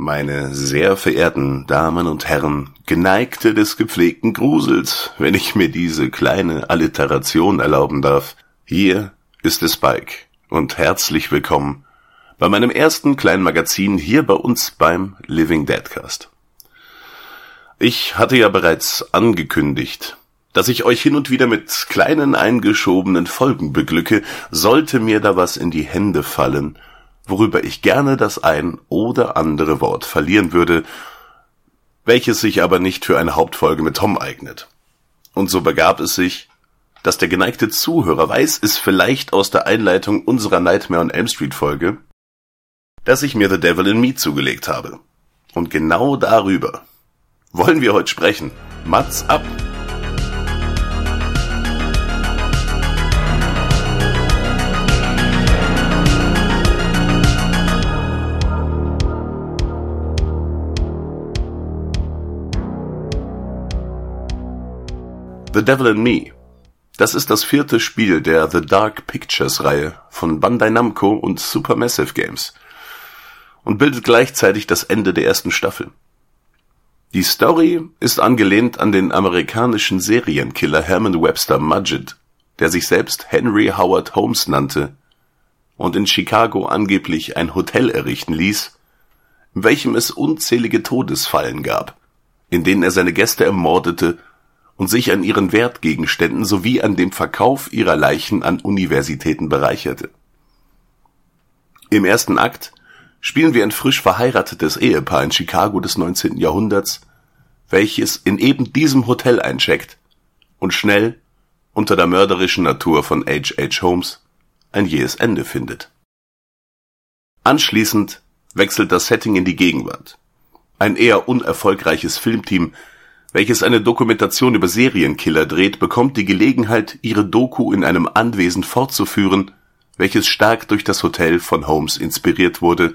Meine sehr verehrten Damen und Herren, Geneigte des gepflegten Grusels, wenn ich mir diese kleine Alliteration erlauben darf, hier ist es Spike und herzlich willkommen bei meinem ersten kleinen Magazin hier bei uns beim Living Deadcast. Ich hatte ja bereits angekündigt, dass ich euch hin und wieder mit kleinen eingeschobenen Folgen beglücke, sollte mir da was in die Hände fallen, worüber ich gerne das ein oder andere Wort verlieren würde, welches sich aber nicht für eine Hauptfolge mit Tom eignet. Und so begab es sich, dass der geneigte Zuhörer weiß es vielleicht aus der Einleitung unserer Nightmare on Elm Street Folge, dass ich mir The Devil in Me zugelegt habe. Und genau darüber wollen wir heute sprechen. Mats ab! The Devil in Me. Das ist das vierte Spiel der The Dark Pictures Reihe von Bandai Namco und Supermassive Games und bildet gleichzeitig das Ende der ersten Staffel. Die Story ist angelehnt an den amerikanischen Serienkiller Herman Webster Mudgett, der sich selbst Henry Howard Holmes nannte und in Chicago angeblich ein Hotel errichten ließ, in welchem es unzählige Todesfallen gab, in denen er seine Gäste ermordete und sich an ihren Wertgegenständen sowie an dem Verkauf ihrer Leichen an Universitäten bereicherte. Im ersten Akt spielen wir ein frisch verheiratetes Ehepaar in Chicago des 19. Jahrhunderts, welches in eben diesem Hotel eincheckt und schnell unter der mörderischen Natur von H. H. Holmes ein jähes Ende findet. Anschließend wechselt das Setting in die Gegenwart. Ein eher unerfolgreiches Filmteam welches eine Dokumentation über Serienkiller dreht, bekommt die Gelegenheit, ihre Doku in einem Anwesen fortzuführen, welches stark durch das Hotel von Holmes inspiriert wurde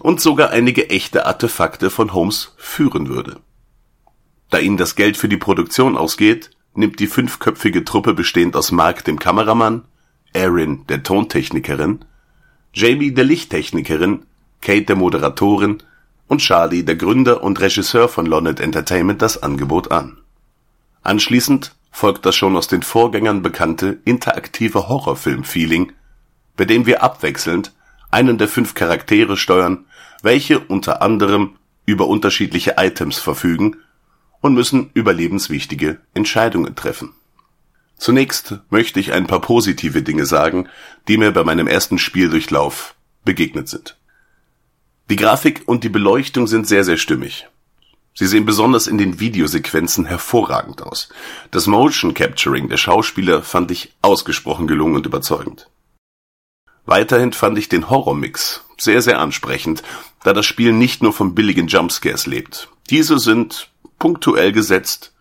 und sogar einige echte Artefakte von Holmes führen würde. Da ihnen das Geld für die Produktion ausgeht, nimmt die fünfköpfige Truppe bestehend aus Mark dem Kameramann, Erin der Tontechnikerin, Jamie der Lichttechnikerin, Kate der Moderatorin und Charlie, der Gründer und Regisseur von Lonet Entertainment, das Angebot an. Anschließend folgt das schon aus den Vorgängern bekannte interaktive Horrorfilm-Feeling, bei dem wir abwechselnd einen der fünf Charaktere steuern, welche unter anderem über unterschiedliche Items verfügen und müssen überlebenswichtige Entscheidungen treffen. Zunächst möchte ich ein paar positive Dinge sagen, die mir bei meinem ersten Spieldurchlauf begegnet sind. Die Grafik und die Beleuchtung sind sehr, sehr stimmig. Sie sehen besonders in den Videosequenzen hervorragend aus. Das Motion Capturing der Schauspieler fand ich ausgesprochen gelungen und überzeugend. Weiterhin fand ich den Horrormix sehr, sehr ansprechend, da das Spiel nicht nur von billigen Jumpscares lebt. Diese sind punktuell gesetzt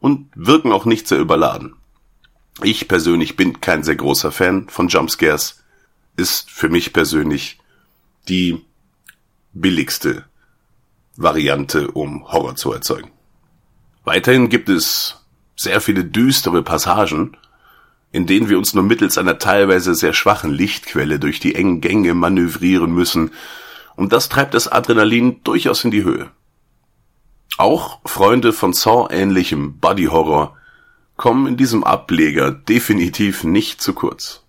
und wirken auch nicht sehr überladen. Ich persönlich bin kein sehr großer Fan von Jumpscares, ist für mich persönlich die billigste Variante, um Horror zu erzeugen. Weiterhin gibt es sehr viele düstere Passagen, in denen wir uns nur mittels einer teilweise sehr schwachen Lichtquelle durch die engen Gänge manövrieren müssen, und das treibt das Adrenalin durchaus in die Höhe. Auch Freunde von Saw-ähnlichem Body Horror kommen in diesem Ableger definitiv nicht zu kurz.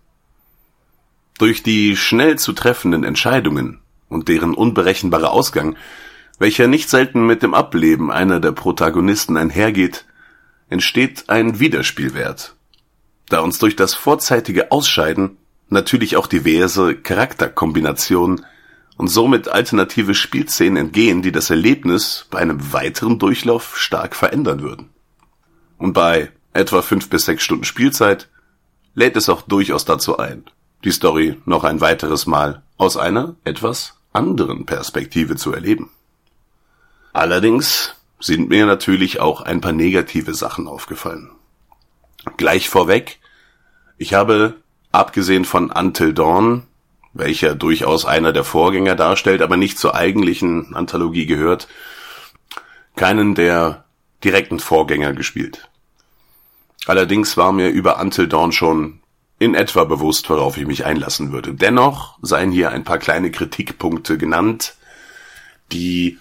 Durch die schnell zu treffenden Entscheidungen und deren unberechenbarer Ausgang, welcher nicht selten mit dem Ableben einer der Protagonisten einhergeht, entsteht ein Wiederspielwert, da uns durch das vorzeitige Ausscheiden natürlich auch diverse Charakterkombinationen und somit alternative Spielszenen entgehen, die das Erlebnis bei einem weiteren Durchlauf stark verändern würden. Und bei etwa fünf bis sechs Stunden Spielzeit lädt es auch durchaus dazu ein, die Story noch ein weiteres Mal aus einer etwas anderen Perspektive zu erleben. Allerdings sind mir natürlich auch ein paar negative Sachen aufgefallen. Gleich vorweg, ich habe, abgesehen von Until Dawn, welcher durchaus einer der Vorgänger darstellt, aber nicht zur eigentlichen Anthologie gehört, keinen der direkten Vorgänger gespielt. Allerdings war mir über Until Dawn schon in etwa bewusst, worauf ich mich einlassen würde. Dennoch seien hier ein paar kleine Kritikpunkte genannt, die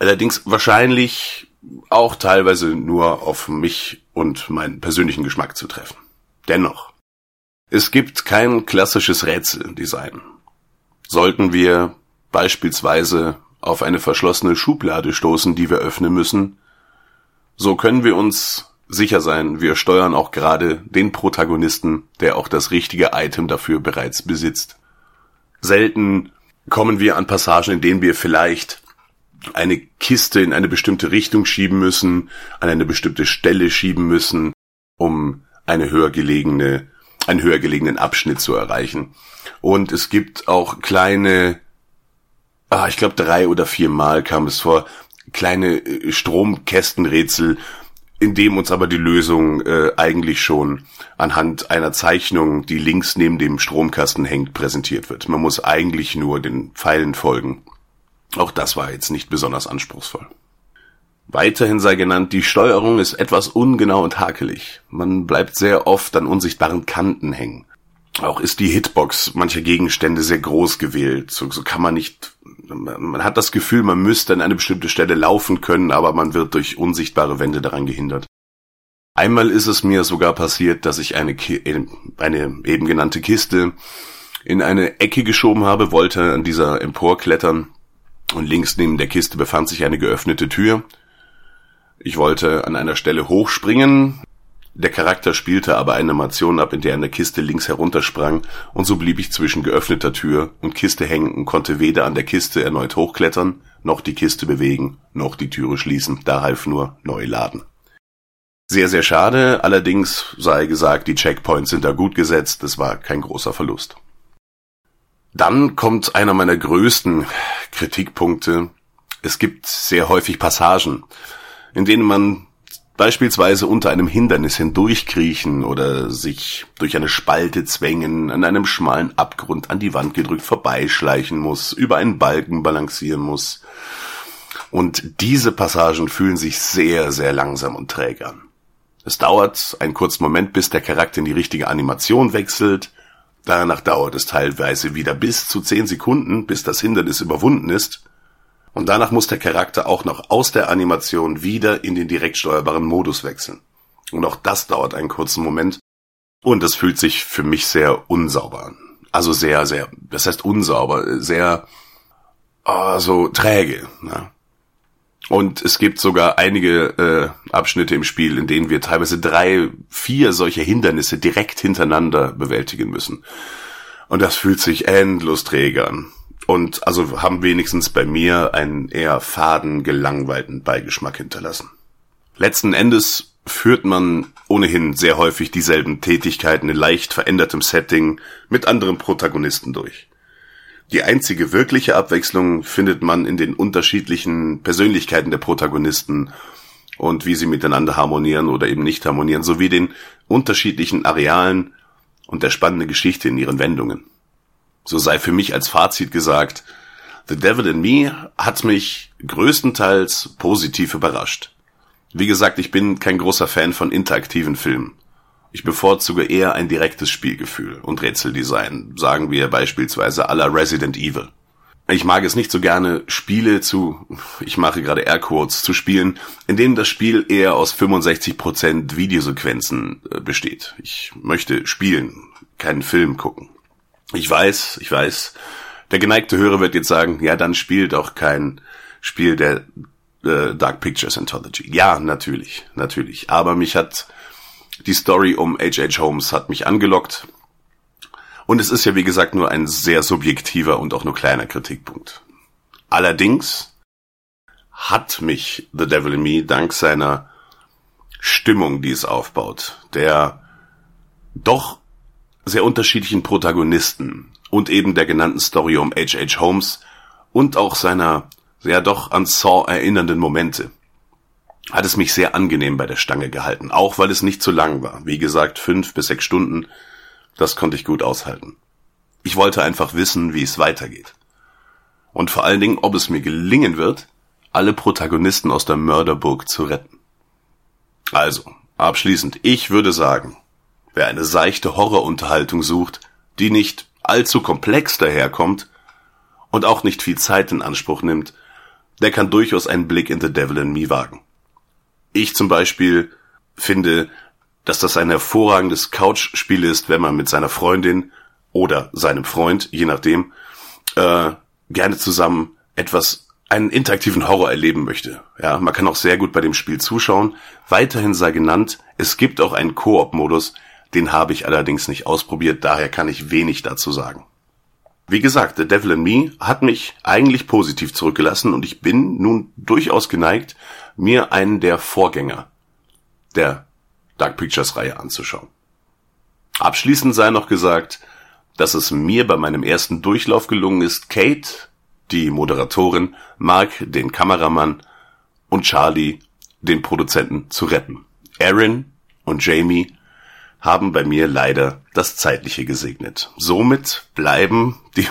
allerdings wahrscheinlich auch teilweise nur auf mich und meinen persönlichen Geschmack zu treffen. Dennoch, es gibt kein klassisches Rätseldesign. Sollten wir beispielsweise auf eine verschlossene Schublade stoßen, die wir öffnen müssen, so können wir uns sicher sein, wir steuern auch gerade den Protagonisten, der auch das richtige Item dafür bereits besitzt. Selten kommen wir an Passagen, in denen wir vielleicht eine Kiste in eine bestimmte Richtung schieben müssen, an eine bestimmte Stelle schieben müssen, um eine höher gelegene, einen höher gelegenen Abschnitt zu erreichen. Und es gibt auch kleine, ah, ich glaube drei oder vier Mal kam es vor, kleine äh, Stromkästenrätsel, in dem uns aber die Lösung äh, eigentlich schon anhand einer Zeichnung, die links neben dem Stromkasten hängt, präsentiert wird. Man muss eigentlich nur den Pfeilen folgen. Auch das war jetzt nicht besonders anspruchsvoll. Weiterhin sei genannt, die Steuerung ist etwas ungenau und hakelig. Man bleibt sehr oft an unsichtbaren Kanten hängen. Auch ist die Hitbox mancher Gegenstände sehr groß gewählt. So, so kann man nicht, man hat das Gefühl, man müsste an eine bestimmte Stelle laufen können, aber man wird durch unsichtbare Wände daran gehindert. Einmal ist es mir sogar passiert, dass ich eine, eine eben genannte Kiste in eine Ecke geschoben habe, wollte an dieser emporklettern und links neben der Kiste befand sich eine geöffnete Tür. Ich wollte an einer Stelle hochspringen, der Charakter spielte aber eine Animation ab, in der eine Kiste links heruntersprang, und so blieb ich zwischen geöffneter Tür und Kiste hängen und konnte weder an der Kiste erneut hochklettern, noch die Kiste bewegen, noch die Türe schließen, da half nur neu laden. Sehr, sehr schade, allerdings sei gesagt, die Checkpoints sind da gut gesetzt, es war kein großer Verlust. Dann kommt einer meiner größten Kritikpunkte. Es gibt sehr häufig Passagen, in denen man beispielsweise unter einem Hindernis hindurchkriechen oder sich durch eine Spalte zwängen, an einem schmalen Abgrund an die Wand gedrückt vorbeischleichen muss, über einen Balken balancieren muss. Und diese Passagen fühlen sich sehr, sehr langsam und träge an. Es dauert einen kurzen Moment, bis der Charakter in die richtige Animation wechselt. Danach dauert es teilweise wieder bis zu zehn Sekunden, bis das Hindernis überwunden ist. Und danach muss der Charakter auch noch aus der Animation wieder in den direkt steuerbaren Modus wechseln. Und auch das dauert einen kurzen Moment. Und es fühlt sich für mich sehr unsauber an. Also sehr, sehr, das heißt unsauber, sehr, oh, so träge. Ne? Und es gibt sogar einige äh, Abschnitte im Spiel, in denen wir teilweise drei, vier solche Hindernisse direkt hintereinander bewältigen müssen. Und das fühlt sich endlos träge an und also haben wenigstens bei mir einen eher faden, gelangweilten Beigeschmack hinterlassen. Letzten Endes führt man ohnehin sehr häufig dieselben Tätigkeiten in leicht verändertem Setting mit anderen Protagonisten durch. Die einzige wirkliche Abwechslung findet man in den unterschiedlichen Persönlichkeiten der Protagonisten und wie sie miteinander harmonieren oder eben nicht harmonieren, sowie den unterschiedlichen Arealen und der spannenden Geschichte in ihren Wendungen. So sei für mich als Fazit gesagt, The Devil in Me hat mich größtenteils positiv überrascht. Wie gesagt, ich bin kein großer Fan von interaktiven Filmen. Ich bevorzuge eher ein direktes Spielgefühl und Rätseldesign, sagen wir beispielsweise aller Resident Evil. Ich mag es nicht so gerne, Spiele zu, ich mache gerade Airquotes, zu spielen, in denen das Spiel eher aus 65% Videosequenzen äh, besteht. Ich möchte spielen, keinen Film gucken. Ich weiß, ich weiß, der geneigte Hörer wird jetzt sagen, ja, dann spielt auch kein Spiel der äh, Dark Pictures Anthology. Ja, natürlich, natürlich. Aber mich hat die Story um H.H. Holmes hat mich angelockt. Und es ist ja, wie gesagt, nur ein sehr subjektiver und auch nur kleiner Kritikpunkt. Allerdings hat mich The Devil in Me dank seiner Stimmung, die es aufbaut, der doch sehr unterschiedlichen Protagonisten und eben der genannten Story um H.H. Holmes und auch seiner sehr doch an Saw erinnernden Momente hat es mich sehr angenehm bei der Stange gehalten, auch weil es nicht zu lang war. Wie gesagt, fünf bis sechs Stunden, das konnte ich gut aushalten. Ich wollte einfach wissen, wie es weitergeht. Und vor allen Dingen, ob es mir gelingen wird, alle Protagonisten aus der Mörderburg zu retten. Also, abschließend, ich würde sagen, Wer eine seichte Horrorunterhaltung sucht, die nicht allzu komplex daherkommt und auch nicht viel Zeit in Anspruch nimmt, der kann durchaus einen Blick in The Devil in Me wagen. Ich zum Beispiel finde, dass das ein hervorragendes Couch-Spiel ist, wenn man mit seiner Freundin oder seinem Freund, je nachdem, äh, gerne zusammen etwas, einen interaktiven Horror erleben möchte. Ja, man kann auch sehr gut bei dem Spiel zuschauen. Weiterhin sei genannt, es gibt auch einen Koop-Modus, den habe ich allerdings nicht ausprobiert, daher kann ich wenig dazu sagen. Wie gesagt, The Devil in Me hat mich eigentlich positiv zurückgelassen und ich bin nun durchaus geneigt, mir einen der Vorgänger der Dark Pictures Reihe anzuschauen. Abschließend sei noch gesagt, dass es mir bei meinem ersten Durchlauf gelungen ist, Kate, die Moderatorin, Mark, den Kameramann und Charlie, den Produzenten, zu retten. Aaron und Jamie haben bei mir leider das Zeitliche gesegnet. Somit bleiben die,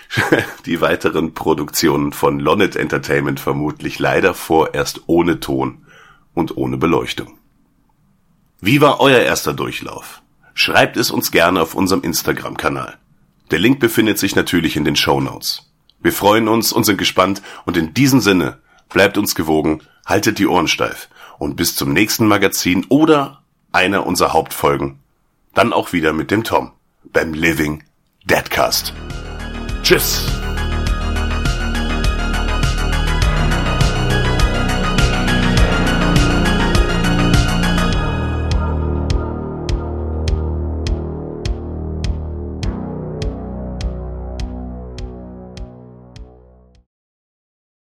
die weiteren Produktionen von Lonet Entertainment vermutlich leider vorerst ohne Ton und ohne Beleuchtung. Wie war euer erster Durchlauf? Schreibt es uns gerne auf unserem Instagram-Kanal. Der Link befindet sich natürlich in den Show Notes. Wir freuen uns und sind gespannt und in diesem Sinne bleibt uns gewogen, haltet die Ohren steif und bis zum nächsten Magazin oder einer unserer Hauptfolgen. Dann auch wieder mit dem Tom beim Living Deadcast. Tschüss!